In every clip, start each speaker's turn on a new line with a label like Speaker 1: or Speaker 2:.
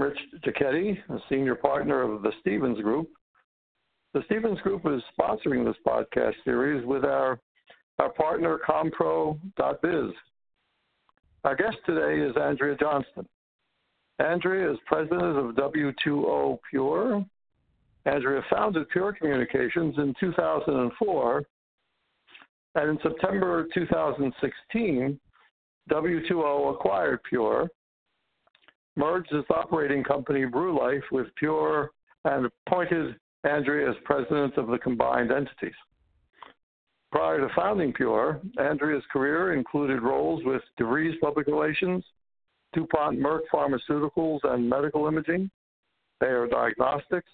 Speaker 1: Rich Giacchetti, a senior partner of the Stevens Group. The Stevens Group is sponsoring this podcast series with our, our partner, Compro.biz. Our guest today is Andrea Johnston. Andrea is president of W2O Pure. Andrea founded Pure Communications in 2004, and in September 2016, W2O acquired Pure, merged its operating company BrewLife with Pure, and appointed Andrea as president of the combined entities. Prior to founding Pure, Andrea's career included roles with DeVries Public Relations, DuPont Merck Pharmaceuticals and Medical Imaging, Bayer Diagnostics,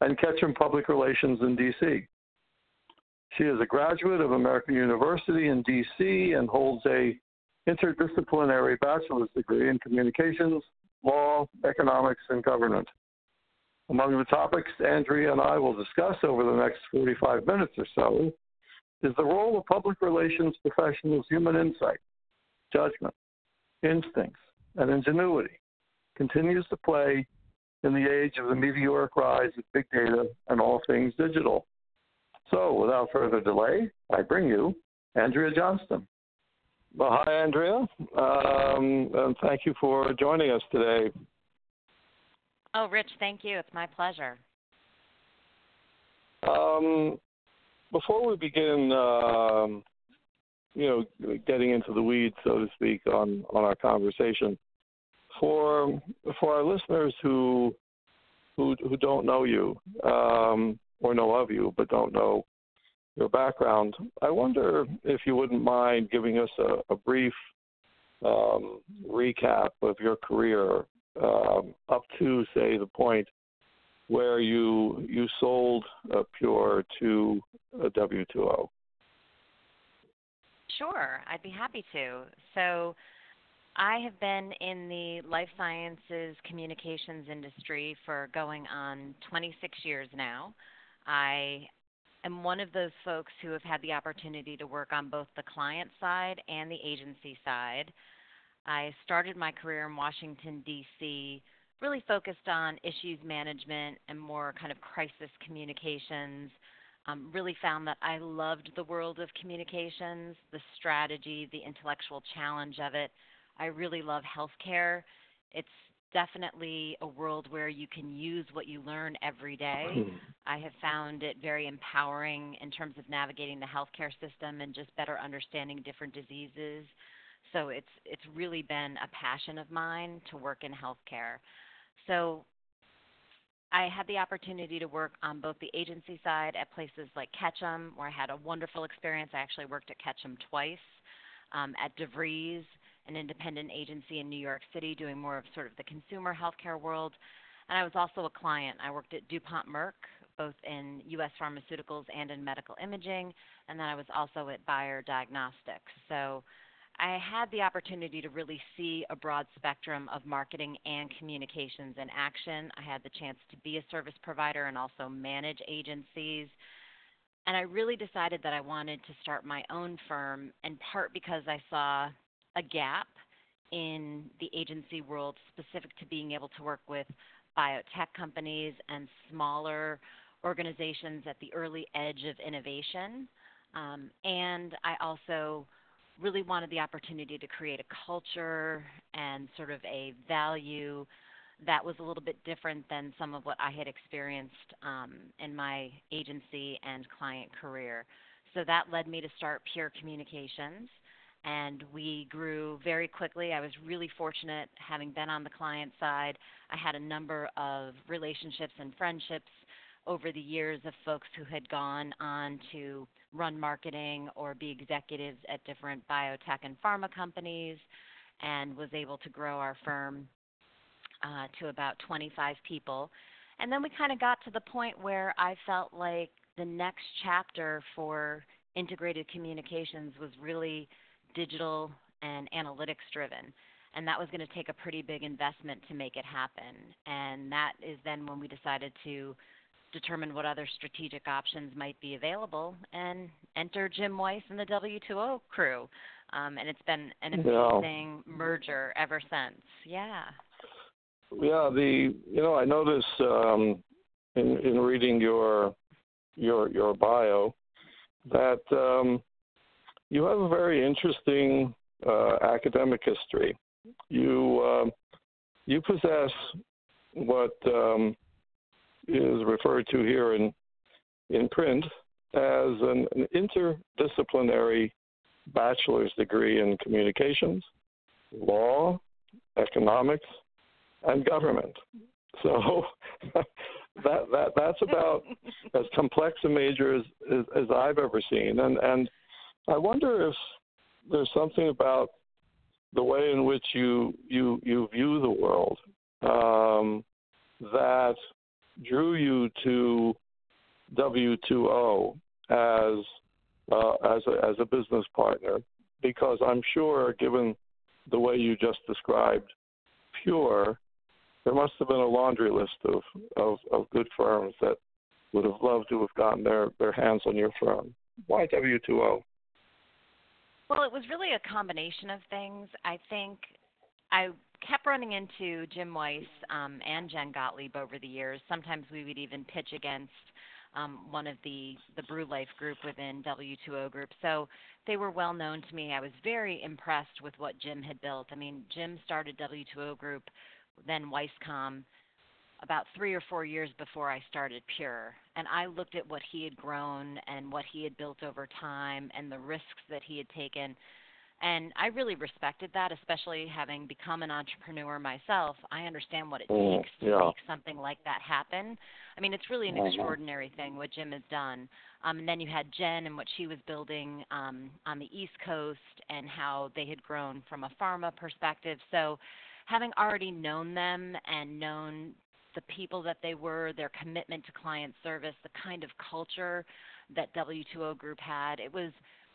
Speaker 1: and Ketchum Public Relations in D.C. She is a graduate of American University in D.C. and holds a interdisciplinary bachelor's degree in communications, law, economics, and government. Among the topics Andrea and I will discuss over the next 45 minutes or so is the role of public relations professionals' human insight, judgment, instincts, and ingenuity continues to play in the age of the meteoric rise of big data and all things digital. So, without further delay, I bring you Andrea Johnston. Well, hi, Andrea, um, and thank you for joining us today.
Speaker 2: Oh, Rich, thank you. It's my pleasure.
Speaker 1: Um, before we begin, um, you know, getting into the weeds, so to speak, on on our conversation, for for our listeners who who who don't know you um, or know of you but don't know your background, I wonder if you wouldn't mind giving us a, a brief um, recap of your career um, up to say the point where you you sold Pure to a W2O.
Speaker 2: Sure, I'd be happy to. So I have been in the life sciences communications industry for going on 26 years now. I am one of those folks who have had the opportunity to work on both the client side and the agency side. I started my career in Washington, D.C., really focused on issues management and more kind of crisis communications. Um, really found that I loved the world of communications, the strategy, the intellectual challenge of it I really love healthcare. It's definitely a world where you can use what you learn every day. Hmm. I have found it very empowering in terms of navigating the healthcare system and just better understanding different diseases. So it's it's really been a passion of mine to work in healthcare. So I had the opportunity to work on both the agency side at places like Ketchum, where I had a wonderful experience. I actually worked at Ketchum twice, um, at DeVries, an independent agency in New York City doing more of sort of the consumer healthcare world. And I was also a client. I worked at DuPont Merck, both in U.S. pharmaceuticals and in medical imaging. And then I was also at Bayer Diagnostics. So I had the opportunity to really see a broad spectrum of marketing and communications in action. I had the chance to be a service provider and also manage agencies. And I really decided that I wanted to start my own firm, in part because I saw a gap in the agency world specific to being able to work with biotech companies and smaller organizations at the early edge of innovation. Um, and I also really wanted the opportunity to create a culture and sort of a value that was a little bit different than some of what I had experienced um, in my agency and client career. So that led me to start Pure Communications and we grew very quickly. I was really fortunate having been on the client side. I had a number of relationships and friendships over the years of folks who had gone on to run marketing or be executives at different biotech and pharma companies and was able to grow our firm uh, to about 25 people. And then we kind of got to the point where I felt like the next chapter for integrated communications was really digital and analytics driven. And that was going to take a pretty big investment to make it happen. And that is then when we decided to determine what other strategic options might be available and enter Jim Weiss and the W2O crew. Um, and it's been an amazing yeah. merger ever since. Yeah.
Speaker 1: yeah, the you know I noticed um, in in reading your your your bio that um, you have a very interesting uh, academic history. You uh, you possess what um, is referred to here in in print as an, an interdisciplinary bachelor's degree in communications, law, economics, and government. So that that that's about as complex a major as, as, as I've ever seen, and and I wonder if there's something about the way in which you you you view the world um, that drew you to W2O as uh, as a, as a business partner, because I'm sure, given the way you just described Pure, there must have been a laundry list of, of, of good firms that would have loved to have gotten their, their hands on your firm. Why W2O?
Speaker 2: Well, it was really a combination of things. I think I kept running into Jim Weiss um, and Jen Gottlieb over the years. Sometimes we would even pitch against um, one of the the Brew Life group within W2O Group. So they were well known to me. I was very impressed with what Jim had built. I mean, Jim started W2O Group then WeissComm about three or four years before I started Pure. And I looked at what he had grown and what he had built over time and the risks that he had taken. And I really respected that, especially having become an entrepreneur myself. I understand what it mm, takes to yeah. make something like that happen. I mean, it's really an mm-hmm. extraordinary thing what Jim has done. Um, and then you had Jen and what she was building um, on the East Coast and how they had grown from a pharma perspective. So having already known them and known the people that they were, their commitment to client service, the kind of culture that W2O Group had, it was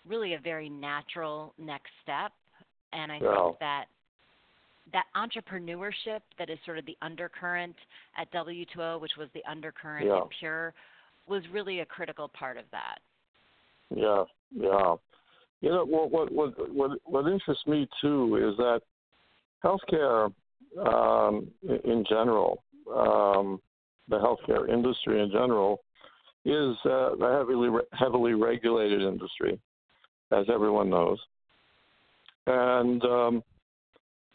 Speaker 2: really a very natural next step. And I think that that entrepreneurship that is sort of the undercurrent at W2O, which was the undercurrent yeah. at Pure, was really a critical part of that.
Speaker 1: Yeah, yeah. You know what what what what, what interests me too is that healthcare um, in general, um, the healthcare industry in general, is uh, a heavily heavily regulated industry, as everyone knows, and um,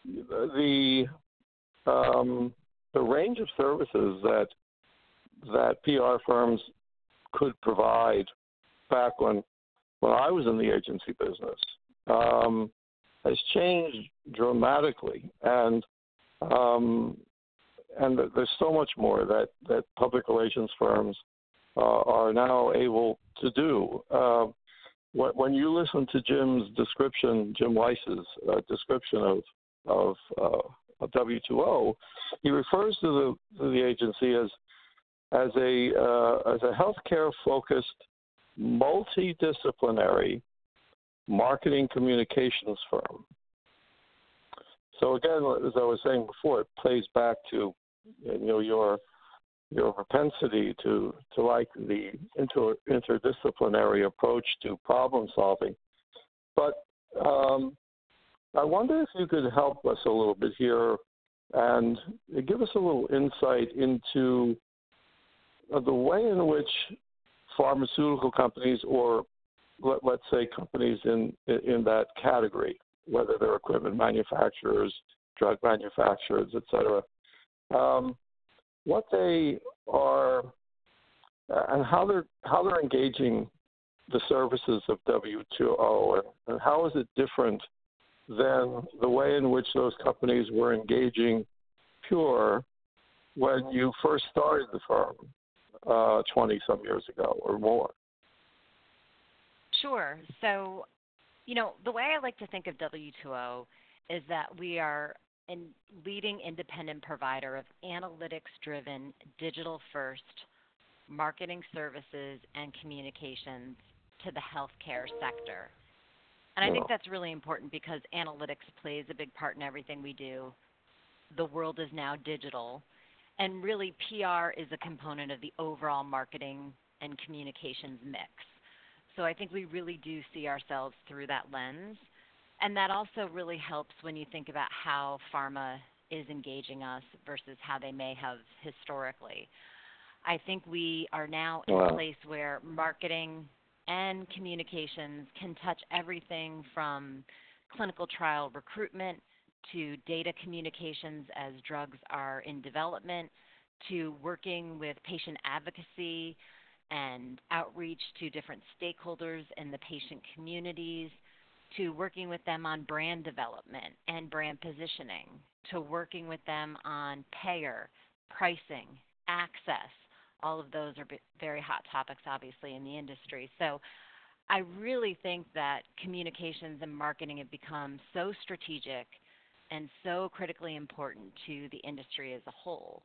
Speaker 1: the um, the range of services that that PR firms could provide back when when I was in the agency business um, has changed dramatically, and um, and there's so much more that that public relations firms uh, are now able to do. Uh, when you listen to Jim's description, Jim Weiss's uh, description of of, uh, of W2O, he refers to the to the agency as as a uh, as a healthcare focused, multidisciplinary marketing communications firm. So again, as I was saying before, it plays back to you know your your propensity to to like the inter, interdisciplinary approach to problem solving. But um, I wonder if you could help us a little bit here and give us a little insight into uh, the way in which pharmaceutical companies or let, us say companies in in that category, whether they're equipment manufacturers, drug manufacturers, et cetera, um, what they are uh, and how they're how they're engaging the services of W2O, and how is it different than the way in which those companies were engaging Pure when you first started the firm uh, 20 some years ago or more?
Speaker 2: Sure. So, you know, the way I like to think of W2O is that we are a leading independent provider of analytics driven, digital first marketing services and communications to the healthcare sector. And I think that's really important because analytics plays a big part in everything we do. The world is now digital. And really, PR is a component of the overall marketing and communications mix. So I think we really do see ourselves through that lens. And that also really helps when you think about how pharma is engaging us versus how they may have historically. I think we are now in
Speaker 1: wow.
Speaker 2: a place where marketing and communications can touch everything from clinical trial recruitment to data communications as drugs are in development to working with patient advocacy and outreach to different stakeholders in the patient communities to working with them on brand development and brand positioning to working with them on payer, pricing, access. All of those are very hot topics, obviously, in the industry. So I really think that communications and marketing have become so strategic and so critically important to the industry as a whole.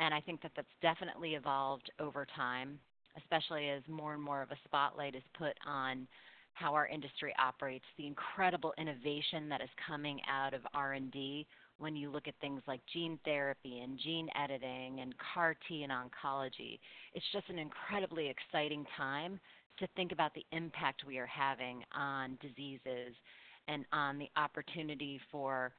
Speaker 2: And I think that that's definitely evolved over time, especially as more and more of a spotlight is put on how our industry operates, the incredible innovation that is coming out of R&D when you look at things like gene therapy and gene editing and CAR T and oncology. It's just an incredibly exciting time to think about the impact we are having on diseases and on the opportunity for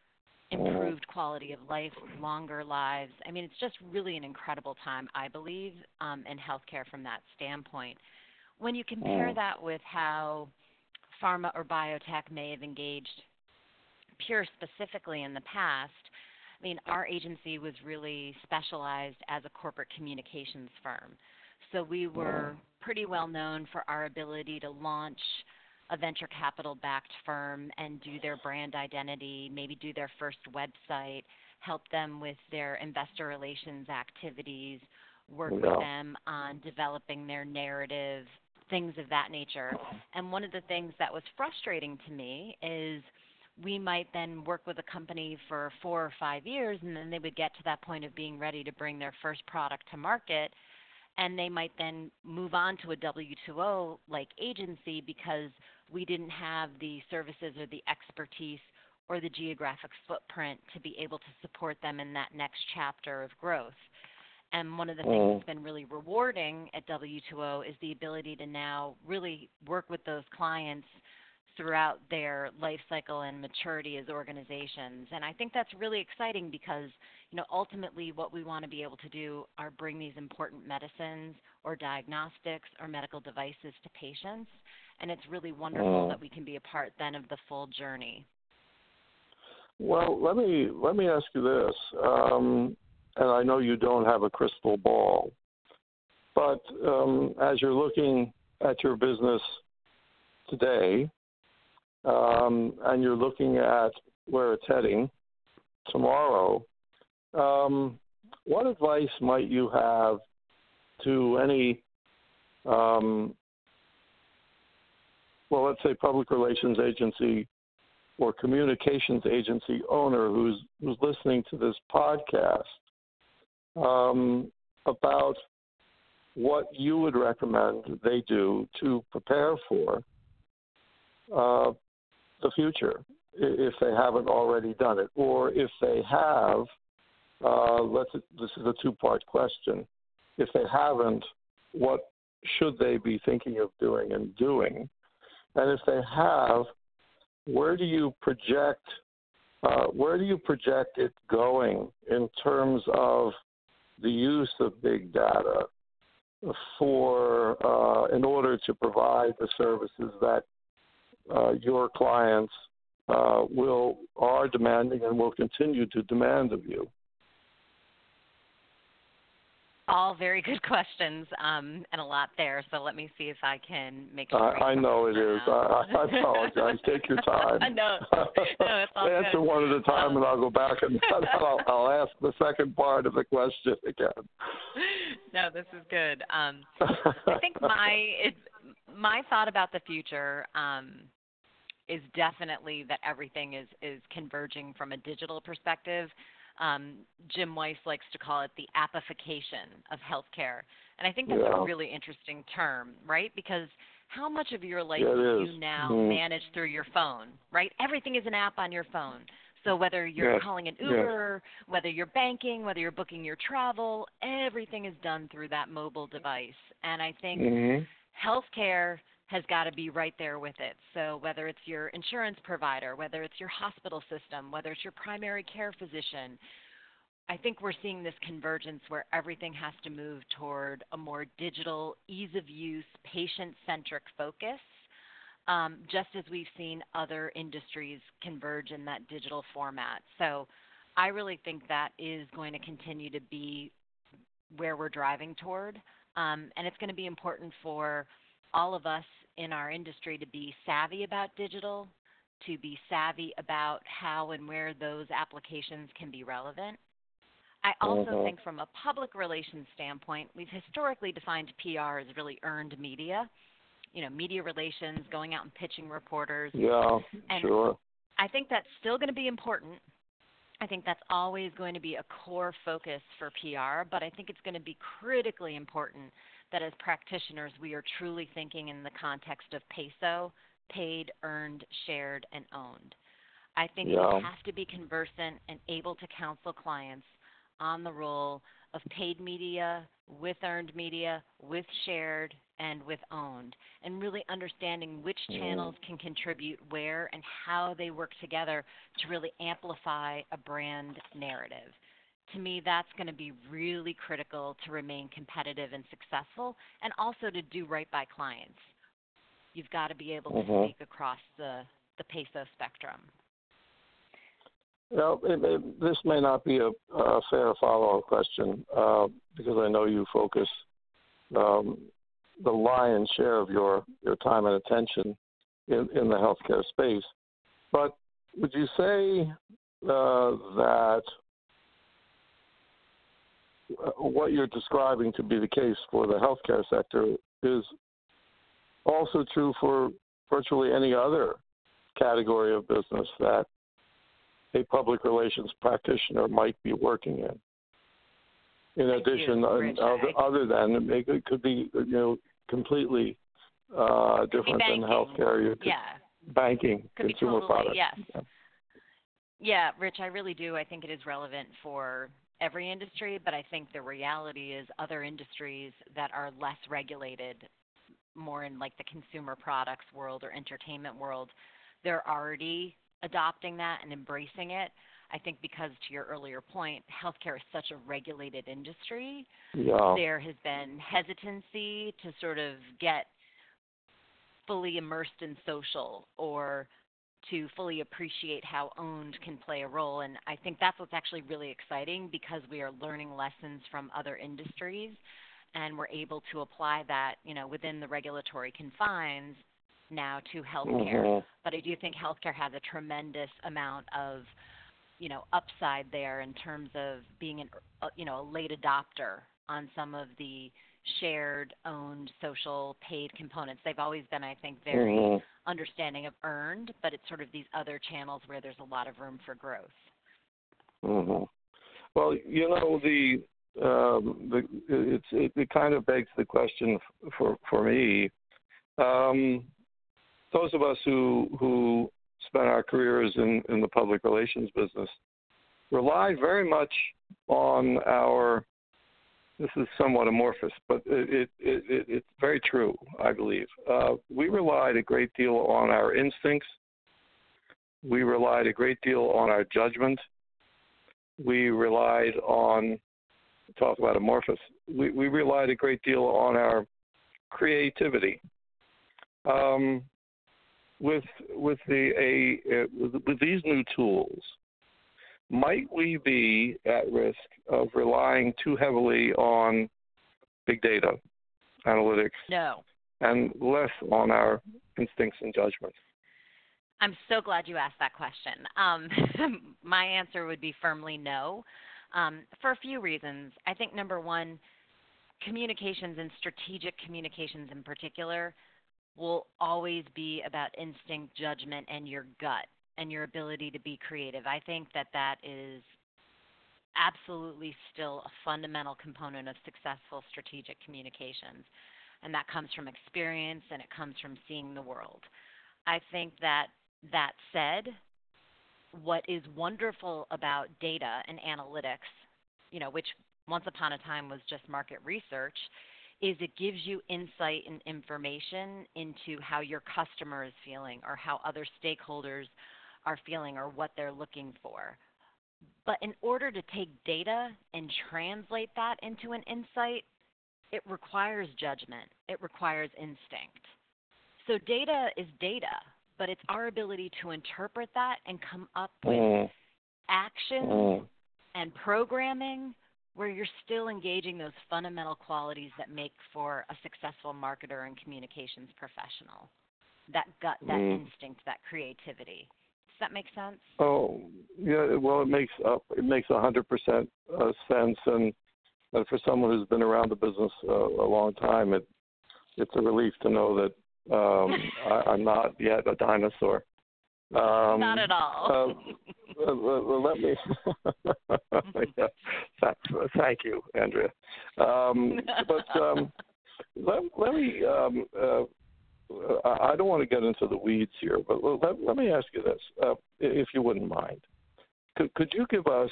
Speaker 2: improved quality of life, longer lives. I mean, it's just really an incredible time, I believe, um, in healthcare from that standpoint. When you compare that with how pharma or biotech may have engaged Pure specifically in the past, I mean, our agency was really specialized as a corporate communications firm. So we were pretty well known for our ability to launch a venture capital backed firm and do their brand identity, maybe do their first website, help them with their investor relations activities, work yeah. with them on developing their narrative, things of that nature. And one of the things that was frustrating to me is we might then work with a company for four or five years, and then they would get to that point of being ready to bring their first product to market and they might then move on to a W2O like agency because we didn't have the services or the expertise or the geographic footprint to be able to support them in that next chapter of growth. And one of the things mm. that's been really rewarding at W2O is the ability to now really work with those clients throughout their life cycle and maturity as organizations. And I think that's really exciting because, you know, ultimately what we want to be able to do are bring these important medicines or diagnostics or medical devices to patients. And it's really wonderful mm. that we can be a part then of the full journey.
Speaker 1: Well, let me let me ask you this, um, and I know you don't have a crystal ball, but um, as you're looking at your business today, um, and you're looking at where it's heading tomorrow, um, what advice might you have to any, um, well, let's say public relations agency or communications agency owner who's who's listening to this podcast um, about what you would recommend they do to prepare for uh, the future if they haven't already done it, or if they have. Uh, let's. This is a two-part question. If they haven't, what should they be thinking of doing and doing? And if they have, where do you project? Uh, where do you project it going in terms of the use of big data for uh, in order to provide the services that uh, your clients uh, will are demanding and will continue to demand of you?
Speaker 2: All very good questions um, and a lot there. So let me see if I can make sure.
Speaker 1: I, I know it is. I, I apologize. Take your time.
Speaker 2: no, no, it's all
Speaker 1: Answer
Speaker 2: good.
Speaker 1: one at a time, um, and I'll go back and I'll, I'll, ask the second part of the question again.
Speaker 2: No, this is good. Um, I think my it, my thought about the future um, is definitely that everything is is converging from a digital perspective. Um, Jim Weiss likes to call it the appification of healthcare, and I think that's yeah. a really interesting term, right? Because how much of your life
Speaker 1: yeah,
Speaker 2: do you now mm. manage through your phone, right? Everything is an app on your phone. So whether you're
Speaker 1: yes.
Speaker 2: calling an Uber, yes. whether you're banking, whether you're booking your travel, everything is done through that mobile device. And I think
Speaker 1: mm-hmm.
Speaker 2: healthcare has got to be right there with it. So, whether it's your insurance provider, whether it's your hospital system, whether it's your primary care physician, I think we're seeing this convergence where everything has to move toward a more digital, ease of use, patient centric focus, um, just as we've seen other industries converge in that digital format. So, I really think that is going to continue to be where we're driving toward. Um, and it's going to be important for all of us in our industry to be savvy about digital, to be savvy about how and where those applications can be relevant. I also mm-hmm. think from a public relations standpoint, we've historically defined PR as really earned media. You know, media relations, going out and pitching reporters.
Speaker 1: Yeah,
Speaker 2: and
Speaker 1: sure.
Speaker 2: I think that's still going to be important. I think that's always going to be a core focus for PR, but I think it's going to be critically important that as practitioners we are truly thinking in the context of PESO, paid, earned, shared, and owned. I think
Speaker 1: yeah.
Speaker 2: we have to be conversant and able to counsel clients on the role of paid media with earned media, with shared, and with owned, and really understanding which mm. channels can contribute where and how they work together to really amplify a brand narrative to me, that's going to be really critical to remain competitive and successful, and also to do right by clients. You've got to be able to
Speaker 1: mm-hmm.
Speaker 2: speak across the the PESO spectrum.
Speaker 1: Well, it, it, this may not be a, a fair follow-up question uh, because I know you focus um, the lion's share of your, your time and attention in, in the healthcare space. But would you say uh, that what you're describing to be the case for the healthcare sector is also true for virtually any other category of business that a public relations practitioner might be working in. In
Speaker 2: Thank
Speaker 1: addition,
Speaker 2: you,
Speaker 1: other, other than it could be you know completely uh, different than healthcare. You could,
Speaker 2: yeah.
Speaker 1: Banking,
Speaker 2: could
Speaker 1: consumer
Speaker 2: totally,
Speaker 1: products.
Speaker 2: Yes.
Speaker 1: Yeah.
Speaker 2: yeah, Rich, I really do. I think it is relevant for every industry, but I think the reality is other industries that are less regulated, more in like the consumer products world or entertainment world, they're already adopting that and embracing it. I think because to your earlier point, healthcare is such a regulated industry.
Speaker 1: Yeah.
Speaker 2: There has been hesitancy to sort of get fully immersed in social or to fully appreciate how owned can play a role. And I think that's what's actually really exciting because we are learning lessons from other industries and we're able to apply that, you know, within the regulatory confines now to healthcare.
Speaker 1: Mm-hmm.
Speaker 2: But I do think healthcare has a tremendous amount of, you know, upside there in terms of being an, uh, you know, a late adopter on some of the shared, owned, social, paid components. They've always been, I think, very
Speaker 1: mm-hmm.
Speaker 2: understanding of earned, but it's sort of these other channels where there's a lot of room for growth.
Speaker 1: Mm-hmm. Well, you know the um, the it's it, it kind of begs the question for for me. Um, those of us who who spent our careers in in the public relations business rely very much on our this is somewhat amorphous, but it, it, it, it's very true, I believe. Uh, we relied a great deal on our instincts. We relied a great deal on our judgment. We relied on, talk about amorphous, we, we relied a great deal on our creativity. Um, with with the a uh, with, with these new tools, might we be at risk of relying too heavily on big data analytics?
Speaker 2: No.
Speaker 1: And less on our instincts and judgments?
Speaker 2: I'm so glad you asked that question. Um, my answer would be firmly no, um, for a few reasons. I think number one, communications and strategic communications in particular will always be about instinct, judgment, and your gut and your ability to be creative. I think that that is absolutely still a fundamental component of successful strategic communications. And that comes from experience and it comes from seeing the world. I think that that said, what is wonderful about data and analytics, you know, which once upon a time was just market research, is it gives you insight and information into how your customer is feeling or how other stakeholders are feeling or what they're looking for. But in order to take data and translate that into an insight, it requires judgment, it requires instinct. So data is data, but it's our ability to interpret that and come up with mm. actions mm. and programming where you're still engaging those fundamental qualities that make for a successful marketer and communications professional. That gut, that mm. instinct, that creativity. That make sense?
Speaker 1: Oh, yeah. Well, it makes uh, it makes a hundred percent uh, sense, and uh, for someone who's been around the business uh, a long time, it it's a relief to know that um, I, I'm not yet a dinosaur.
Speaker 2: Um, Not at all.
Speaker 1: uh, let me. yeah, thank you, Andrea. Um, but um, let, let me. Um, uh, I don't want to get into the weeds here, but let, let me ask you this, uh, if you wouldn't mind. Could, could you give us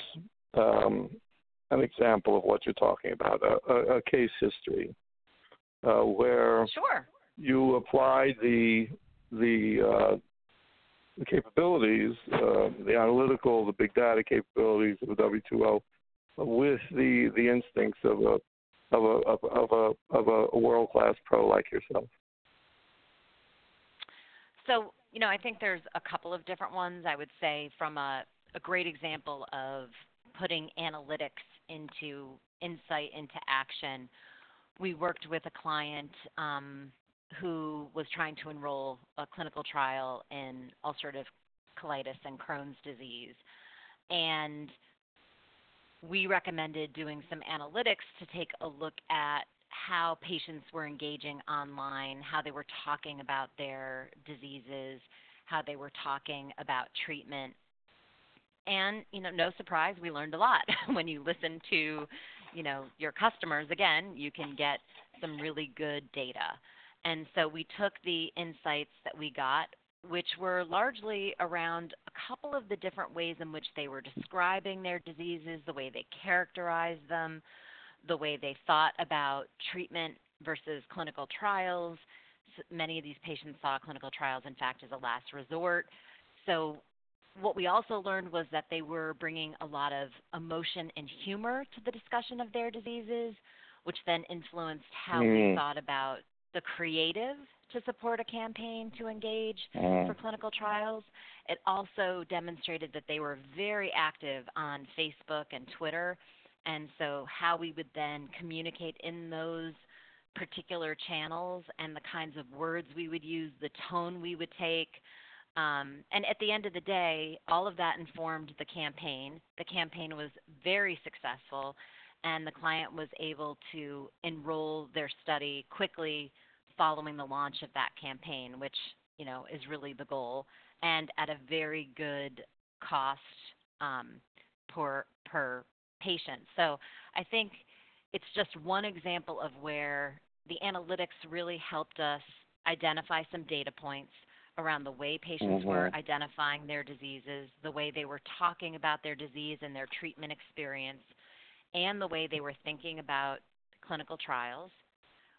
Speaker 1: um, an example of what you're talking about, a, a, a case history uh, where
Speaker 2: sure.
Speaker 1: you apply the the uh, the capabilities, uh, the analytical, the big data capabilities of a W2O, with the the instincts of a of a of, of a of a world class pro like yourself.
Speaker 2: So you know, I think there's a couple of different ones. I would say from a a great example of putting analytics into insight into action. We worked with a client um, who was trying to enroll a clinical trial in ulcerative colitis and Crohn's disease. And we recommended doing some analytics to take a look at how patients were engaging online, how they were talking about their diseases, how they were talking about treatment. And, you know, no surprise, we learned a lot. when you listen to, you know, your customers, again, you can get some really good data. And so we took the insights that we got, which were largely around a couple of the different ways in which they were describing their diseases, the way they characterized them, the way they thought about treatment versus clinical trials. Many of these patients saw clinical trials, in fact, as a last resort. So, what we also learned was that they were bringing a lot of emotion and humor to the discussion of their diseases, which then influenced how mm. we thought about the creative to support a campaign to engage mm. for clinical trials. It also demonstrated that they were very active on Facebook and Twitter. And so, how we would then communicate in those particular channels and the kinds of words we would use, the tone we would take. Um, and at the end of the day, all of that informed the campaign. The campaign was very successful and the client was able to enroll their study quickly following the launch of that campaign, which you know is really the goal, and at a very good cost um, per per patient. So I think it's just one example of where the analytics really helped us identify some data points around the way patients mm-hmm. were identifying their diseases, the way they were talking about their disease and their treatment experience, and the way they were thinking about clinical trials,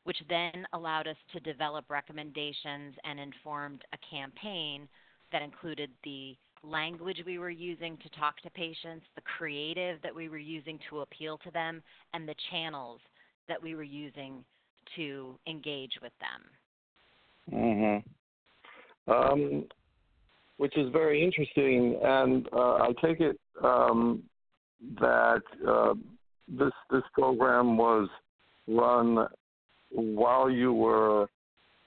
Speaker 2: which then allowed us to develop recommendations and informed a campaign that included the language we were using to talk to patients, the creative that we were using to appeal to them, and the channels that we were using to engage with them.
Speaker 1: Mm-hmm. Um, which is very interesting, and uh, I take it um, that uh, this this program was run while you were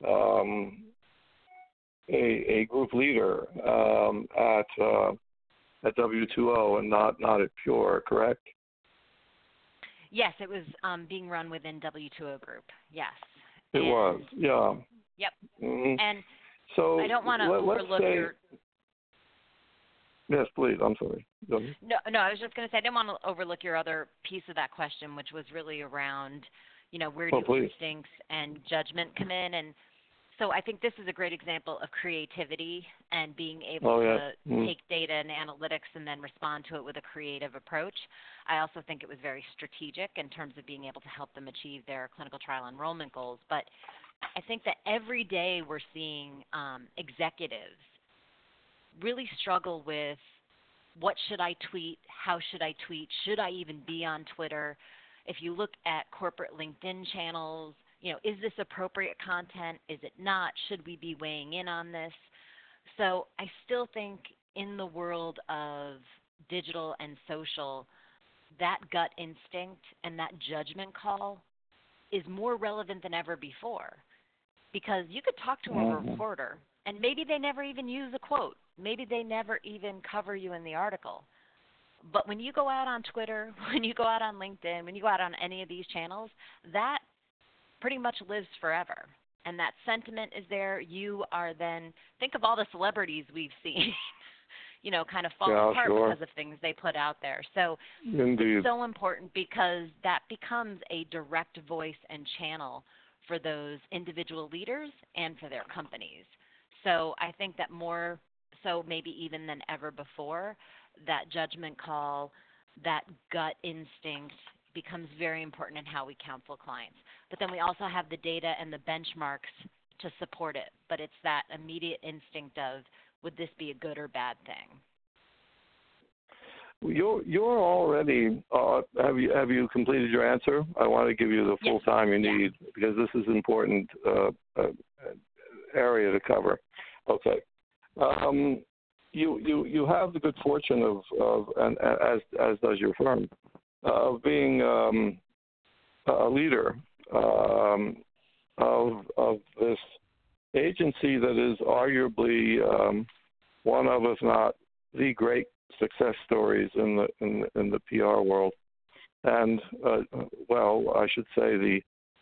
Speaker 1: um, a, a group leader um, at uh, at W2O and not not at Pure, correct?
Speaker 2: Yes, it was um, being run within W2O Group. Yes.
Speaker 1: It and, was, yeah.
Speaker 2: Yep.
Speaker 1: Mm-hmm.
Speaker 2: And
Speaker 1: so
Speaker 2: I don't want to overlook
Speaker 1: say,
Speaker 2: your
Speaker 1: Yes, please. I'm sorry.
Speaker 2: No, no. I was just going to say I didn't want to overlook your other piece of that question, which was really around, you know, where
Speaker 1: do
Speaker 2: oh, instincts and judgment come in? And so I think this is a great example of creativity and being able
Speaker 1: oh, yeah.
Speaker 2: to
Speaker 1: mm.
Speaker 2: take data and analytics and then respond to it with a creative approach. I also think it was very strategic in terms of being able to help them achieve their clinical trial enrollment goals. But I think that every day we're seeing um, executives really struggle with what should I tweet? How should I tweet? Should I even be on Twitter? If you look at corporate LinkedIn channels, you know, is this appropriate content? Is it not? Should we be weighing in on this? So I still think in the world of digital and social, that gut instinct and that judgment call is more relevant than ever before. Because you could talk to a
Speaker 1: mm-hmm.
Speaker 2: reporter and maybe they never even use a quote. Maybe they never even cover you in the article. But when you go out on Twitter, when you go out on LinkedIn, when you go out on any of these channels, that pretty much lives forever. And that sentiment is there. You are then think of all the celebrities we've seen, you know, kind of fall
Speaker 1: yeah,
Speaker 2: apart
Speaker 1: sure.
Speaker 2: because of things they put out there. So
Speaker 1: Indeed.
Speaker 2: it's so important because that becomes a direct voice and channel for those individual leaders and for their companies. So I think that more so maybe even than ever before, that judgment call, that gut instinct becomes very important in how we counsel clients. But then we also have the data and the benchmarks to support it. But it's that immediate instinct of would this be a good or bad thing?
Speaker 1: You're you're already uh, have you have you completed your answer? I want to give you the full
Speaker 2: yes.
Speaker 1: time you
Speaker 2: yeah.
Speaker 1: need because this is important uh, uh, area to cover. Okay. Um, you you you have the good fortune of of and as as does your firm of being um, a leader um, of of this agency that is arguably um, one of, if not the great success stories in the in in the PR world, and uh, well, I should say the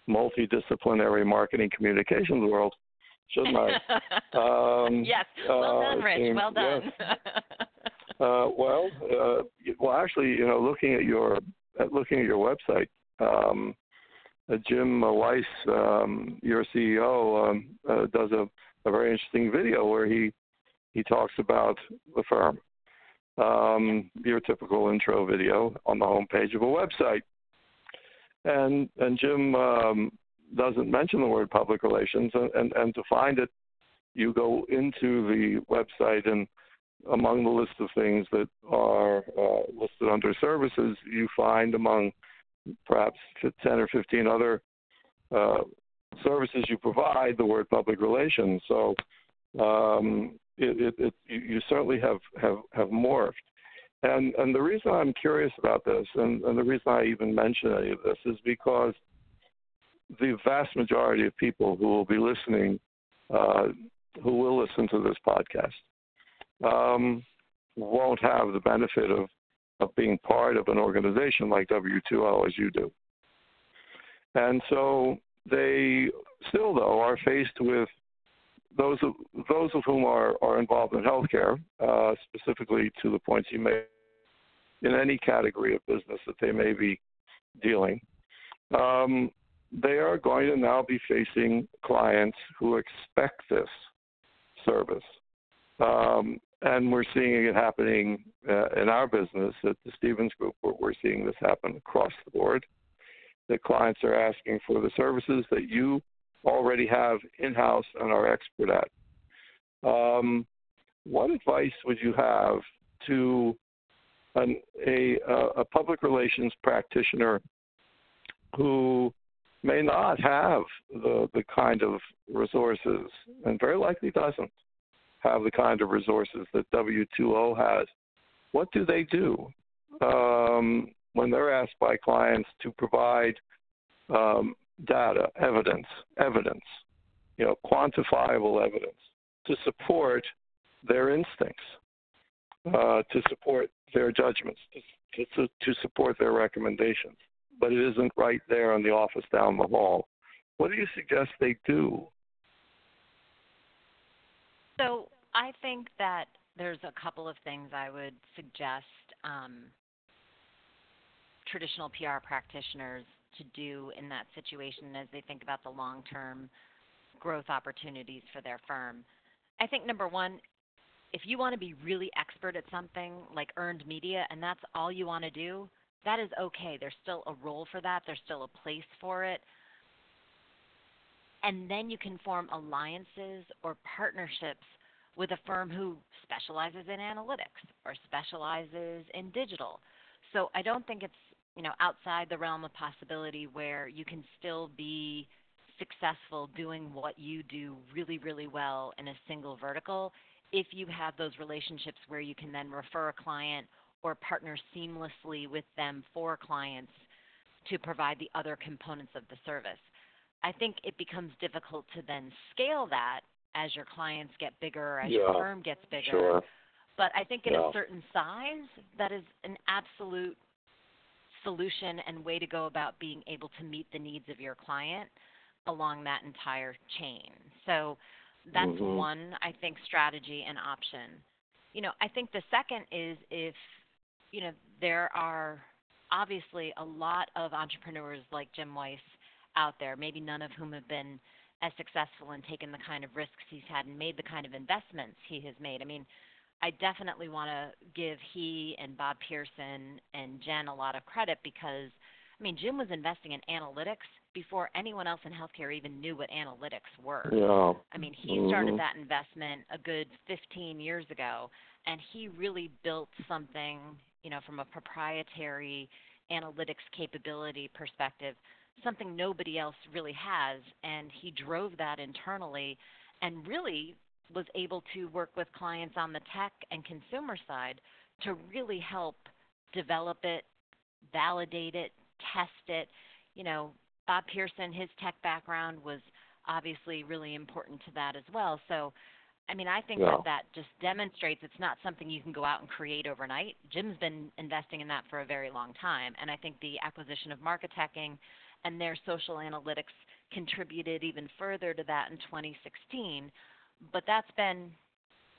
Speaker 1: multidisciplinary marketing communications world, shouldn't I?
Speaker 2: Um, yes. Well
Speaker 1: uh,
Speaker 2: done, Rich. well done.
Speaker 1: Yes. Uh, well, uh, well, actually, you know, looking at your at looking at your website, um, uh, Jim Weiss, um, your CEO, um, uh, does a, a very interesting video where he he talks about the firm. Um, your typical intro video on the homepage of a website, and and Jim um, doesn't mention the word public relations, and, and and to find it, you go into the website and among the list of things that are uh, listed under services, you find among perhaps 10 or 15 other uh, services you provide the word public relations. So um, it, it, it, you certainly have, have, have morphed. And, and the reason I'm curious about this, and, and the reason I even mention any of this, is because the vast majority of people who will be listening, uh, who will listen to this podcast, um, won't have the benefit of, of being part of an organization like W2O as you do. And so they still, though, are faced with those of, those of whom are, are involved in healthcare, uh, specifically to the points you made, in any category of business that they may be dealing. Um, they are going to now be facing clients who expect this service. Um, and we're seeing it happening uh, in our business at the Stevens Group, we're seeing this happen across the board. The clients are asking for the services that you already have in house and are expert at. Um, what advice would you have to an, a, a public relations practitioner who may not have the, the kind of resources and very likely doesn't have the kind of resources that W2O has. What do they do um, when they're asked by clients to provide um, data, evidence, evidence, you know, quantifiable evidence to support their instincts, uh, to support their judgments, to, to, to support their recommendations? But it isn't right there in the office down the hall. What do you suggest they do
Speaker 2: so I think that there's a couple of things I would suggest um, traditional PR practitioners to do in that situation as they think about the long term growth opportunities for their firm. I think number one, if you want to be really expert at something like earned media and that's all you want to do, that is okay. There's still a role for that, there's still a place for it. And then you can form alliances or partnerships with a firm who specializes in analytics or specializes in digital. So I don't think it's you know outside the realm of possibility where you can still be successful doing what you do really really well in a single vertical if you have those relationships where you can then refer a client or partner seamlessly with them for clients to provide the other components of the service. I think it becomes difficult to then scale that as your clients get bigger, as
Speaker 1: yeah,
Speaker 2: your firm gets bigger.
Speaker 1: Sure.
Speaker 2: But I think at
Speaker 1: yeah.
Speaker 2: a certain size, that is an absolute solution and way to go about being able to meet the needs of your client along that entire chain. So that's
Speaker 1: mm-hmm.
Speaker 2: one, I think, strategy and option. You know, I think the second is if, you know, there are obviously a lot of entrepreneurs like Jim Weiss out there, maybe none of whom have been as successful and taken the kind of risks he's had and made the kind of investments he has made. I mean, I definitely want to give he and Bob Pearson and Jen a lot of credit because, I mean, Jim was investing in analytics before anyone else in healthcare even knew what analytics were.
Speaker 1: Yeah.
Speaker 2: I mean, he
Speaker 1: mm-hmm.
Speaker 2: started that investment a good 15 years ago, and he really built something, you know, from a proprietary analytics capability perspective something nobody else really has. And he drove that internally and really was able to work with clients on the tech and consumer side to really help develop it, validate it, test it. You know, Bob Pearson, his tech background was obviously really important to that as well. So, I mean, I think
Speaker 1: yeah.
Speaker 2: that that just demonstrates it's not something you can go out and create overnight. Jim's been investing in that for a very long time, and I think the acquisition of Marketeching and their social analytics contributed even further to that in 2016. But that's been,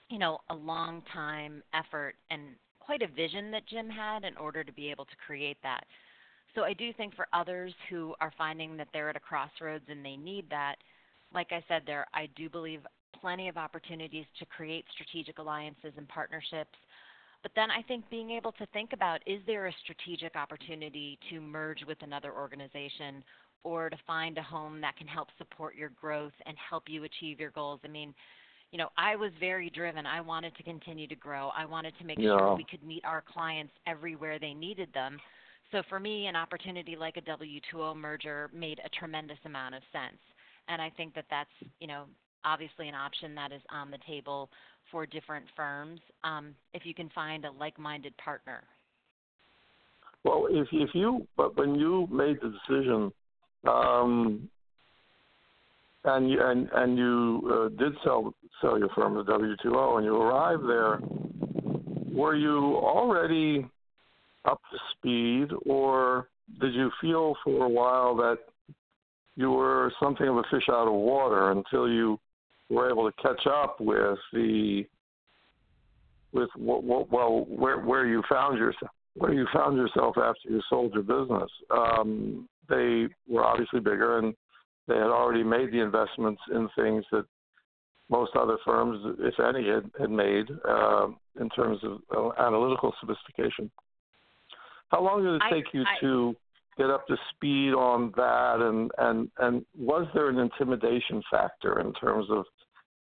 Speaker 2: you know, a long time effort and quite a vision that Jim had in order to be able to create that. So I do think for others who are finding that they're at a crossroads and they need that, like I said there, I do believe plenty of opportunities to create strategic alliances and partnerships but then I think being able to think about is there a strategic opportunity to merge with another organization or to find a home that can help support your growth and help you achieve your goals? I mean, you know, I was very driven. I wanted to continue to grow. I wanted to make
Speaker 1: yeah.
Speaker 2: sure we could meet our clients everywhere they needed them. So for me, an opportunity like a W2O merger made a tremendous amount of sense. And I think that that's, you know, obviously an option that is on the table for different firms um, if you can find a like-minded partner.
Speaker 1: Well, if if you but when you made the decision, um, and you and and you uh, did sell sell your firm to W two O, and you arrived there, were you already up to speed, or did you feel for a while that you were something of a fish out of water until you were able to catch up with the with what, what well where where you found yourself where you found yourself after you sold your business. Um, they were obviously bigger and they had already made the investments in things that most other firms, if any, had, had made uh, in terms of uh, analytical sophistication. How long did it take
Speaker 2: I,
Speaker 1: you
Speaker 2: I,
Speaker 1: to get up to speed on that and and and was there an intimidation factor in terms of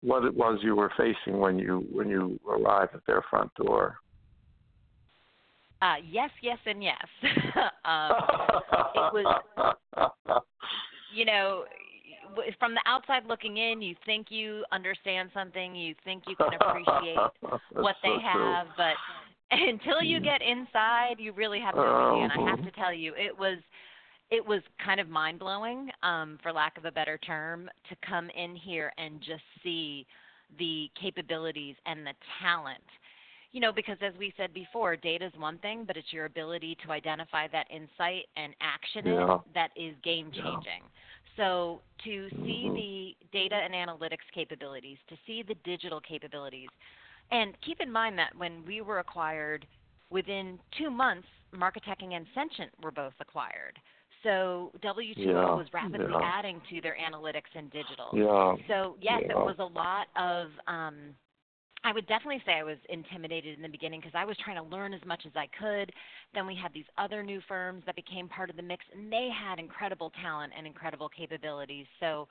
Speaker 1: what it was you were facing when you when you arrived at their front door
Speaker 2: uh yes yes and yes um it was you know from the outside looking in you think you understand something you think you can appreciate what they
Speaker 1: so
Speaker 2: have
Speaker 1: true.
Speaker 2: but until you get inside, you really have no idea. And I have to tell you, it was it was kind of mind blowing, um, for lack of a better term, to come in here and just see the capabilities and the talent. You know, because as we said before, data is one thing, but it's your ability to identify that insight and action
Speaker 1: yeah.
Speaker 2: it that is game changing. Yeah. So to see
Speaker 1: mm-hmm.
Speaker 2: the data and analytics capabilities, to see the digital capabilities, and keep in mind that when we were acquired, within two months, Marketeching and Sentient were both acquired. So W2O
Speaker 1: yeah,
Speaker 2: was rapidly
Speaker 1: yeah.
Speaker 2: adding to their analytics and digital.
Speaker 1: Yeah.
Speaker 2: So yes, it was a lot of. Um, I would definitely say I was intimidated in the beginning because I was trying to learn as much as I could. Then we had these other new firms that became part of the mix, and they had incredible talent and incredible capabilities. So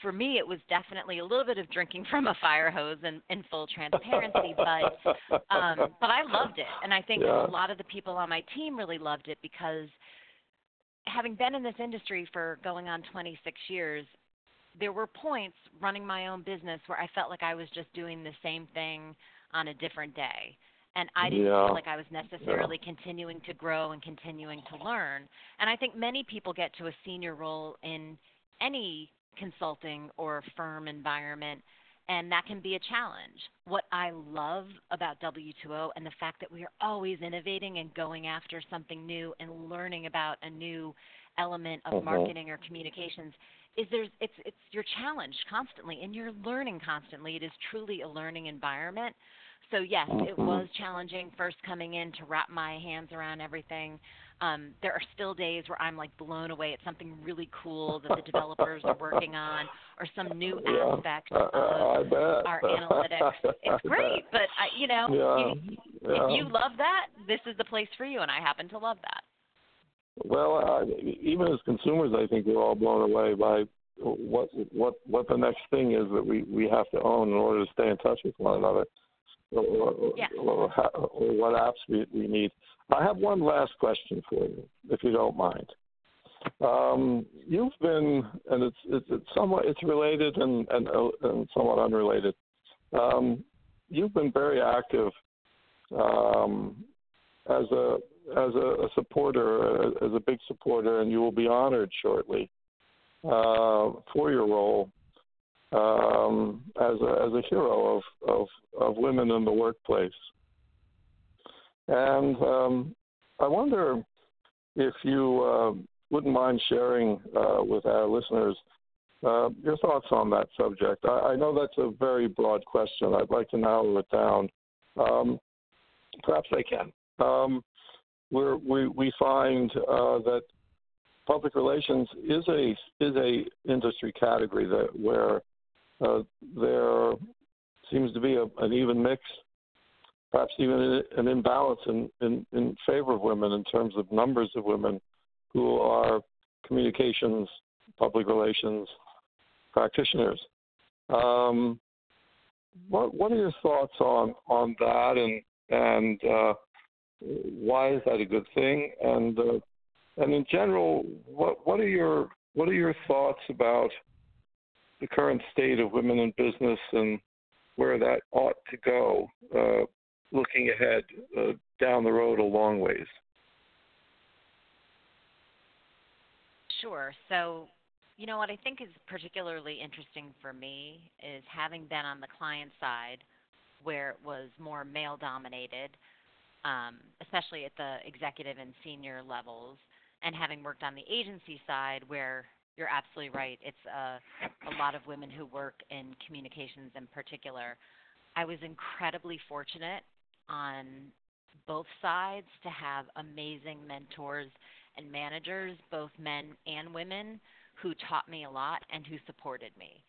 Speaker 2: for me, it was definitely a little bit of drinking from a fire hose in, in full transparency, but um, but I loved it, and I think
Speaker 1: Yeah.
Speaker 2: a lot of the people on my team really loved it because having been in this industry for going on 26 years, there were points running my own business where I felt like I was just doing the same thing on a different day. And I didn't
Speaker 1: Yeah.
Speaker 2: feel like I was necessarily continuing to grow and continuing to learn. And I think many people get to a senior role in any consulting or firm environment, and that can be a challenge. What I love about W2O and the fact that we are always innovating and going after something new and learning about a new element of
Speaker 1: Mhm.
Speaker 2: marketing or communications is there's it's it's you're challenged constantly and you're learning constantly. It is truly a learning environment. So yes, it
Speaker 1: Mhm.
Speaker 2: was challenging first coming in to wrap my hands around everything. Um, there are still days where I'm like blown away at something really cool that the developers are working on, or some new
Speaker 1: Yeah.
Speaker 2: aspect
Speaker 1: Uh,
Speaker 2: of
Speaker 1: I
Speaker 2: our analytics. It's great, but I, you know,
Speaker 1: Yeah.
Speaker 2: you,
Speaker 1: yeah.
Speaker 2: if you love that, this is the place for you, and I happen to love that.
Speaker 1: Well, uh, even as consumers, I think we're all blown away by what what what the next thing is that we we have to own in order to stay in touch with one another, or, or,
Speaker 2: Yeah.
Speaker 1: or, or what apps we we need. I have one last question for you, if you don't mind. Um, you've been, and it's it's, it's somewhat it's related and and, uh, and somewhat unrelated. Um, you've been very active um, as a as a, a supporter, uh, as a big supporter, and you will be honored shortly uh, for your role um, as a as a hero of, of of women in the workplace. And um, I wonder if you uh, wouldn't mind sharing uh, with our listeners uh, your thoughts on that subject. I, I know that's a very broad question. I'd like to narrow it down. Um, perhaps I can. Um, we we find uh, that public relations is a is a industry category that where uh, there seems to be a, an even mix, perhaps even an imbalance in, in, in favor of women in terms of numbers of women who are communications, public relations practitioners. Um, what what are your thoughts on on that and and uh, why is that a good thing? And uh, and in general, what what are your what are your thoughts about the current state of women in business and where that ought to go, uh, looking ahead uh, down the road a long ways?
Speaker 2: Sure. So, you know what I think is particularly interesting for me is having been on the client side where it was more male dominated, um, especially at the executive and senior levels, and having worked on the agency side where you're absolutely right, it's a, a lot of women who work in communications in particular. I was incredibly fortunate on both sides to have amazing mentors and managers, both men and women, who taught me a lot and who supported me.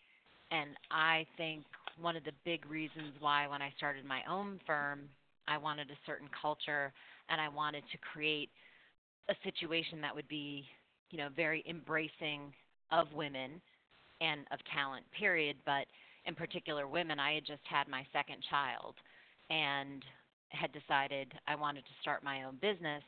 Speaker 2: And I think one of the big reasons why, when I started my own firm, I wanted a certain culture and I wanted to create a situation that would be, you know, very embracing of women and of talent, period. But in particular, women, I had just had my second child and had decided I wanted to start my own business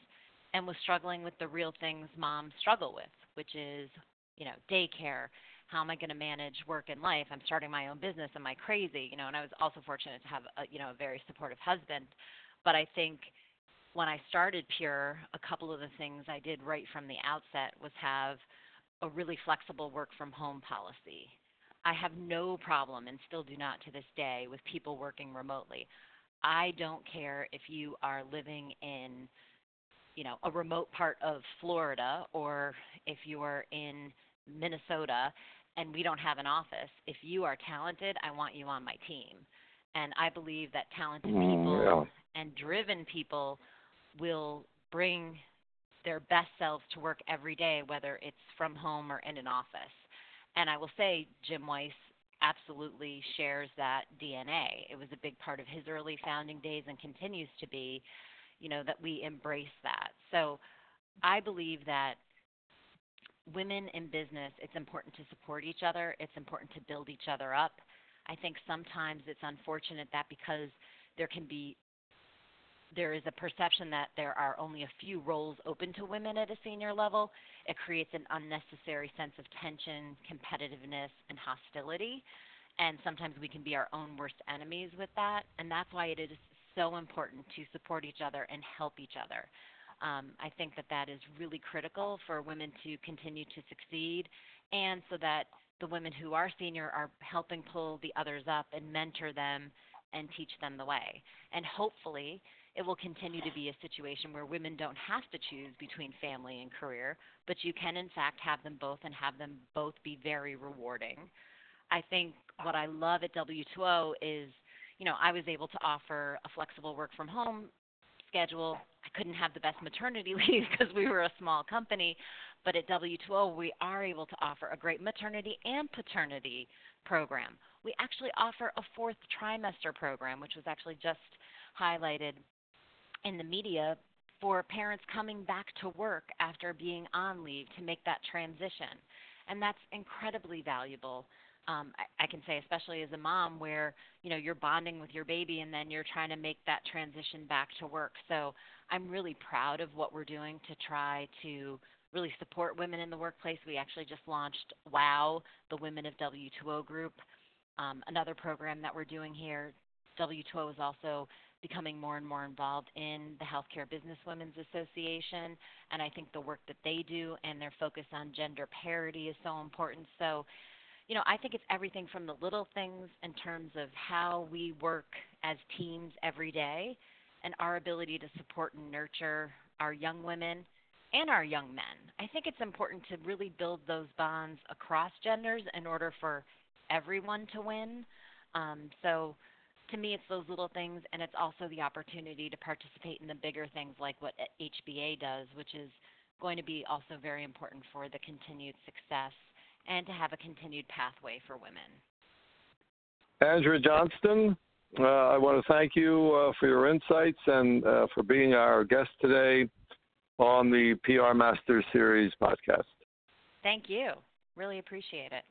Speaker 2: and was struggling with the real things moms struggle with, which is, you know, daycare. How am I going to manage work and life? I'm starting my own business. Am I crazy? You know, and I was also fortunate to have, a, you know, a very supportive husband. But I think when I started Pure, a couple of the things I did right from the outset was have a really flexible work from home policy. I have no problem and still do not to this day with people working remotely. I don't care if you are living in you know a remote part of Florida or if you are in Minnesota and we don't have an office. If you are talented, I want you on my team. And I believe that talented
Speaker 1: Mm,
Speaker 2: people
Speaker 1: yeah.
Speaker 2: and driven people will bring their best selves to work every day, whether it's from home or in an office. And I will say, Jim Weiss absolutely shares that DNA. It was a big part of his early founding days and continues to be, you know, that we embrace that. So I believe that women in business, it's important to support each other, it's important to build each other up. I think sometimes it's unfortunate that because there can be there is a perception that there are only a few roles open to women at a senior level, it creates an unnecessary sense of tension, competitiveness, and hostility. And sometimes we can be our own worst enemies with that. And that's why it is so important to support each other and help each other. Um, I think that that is really critical for women to continue to succeed, and so that the women who are senior are helping pull the others up and mentor them and teach them the way. And hopefully, it will continue to be a situation where women don't have to choose between family and career, but you can, in fact, have them both and have them both be very rewarding. I think what I love at W2O is, you know, I was able to offer a flexible work from home schedule. I couldn't have the best maternity leave because we were a small company, but at W2O, we are able to offer a great maternity and paternity program. We actually offer a fourth trimester program, which was actually just highlighted in the media for parents coming back to work after being on leave to make that transition. And that's incredibly valuable. Um, I, I can say, especially as a mom, where you know you're bonding with your baby, and then you're trying to make that transition back to work. So I'm really proud of what we're doing to try to really support women in the workplace. We actually just launched WOW, the Women of W2O group, um, another program that we're doing here. W2O is also becoming more and more involved in the Healthcare Business Women's Association, and I think the work that they do and their focus on gender parity is so important. So, you know, I think it's everything from the little things in terms of how we work as teams every day and our ability to support and nurture our young women and our young men. I think it's important to really build those bonds across genders in order for everyone to win. Um, so, to me, it's those little things, and it's also the opportunity to participate in the bigger things like what HBA does, which is going to be also very important for the continued success and to have a continued pathway for women.
Speaker 1: Andrea Johnston, uh, I want to thank you uh, for your insights and uh, for being our guest today on the PR Masters Series podcast.
Speaker 2: Thank you. Really appreciate it.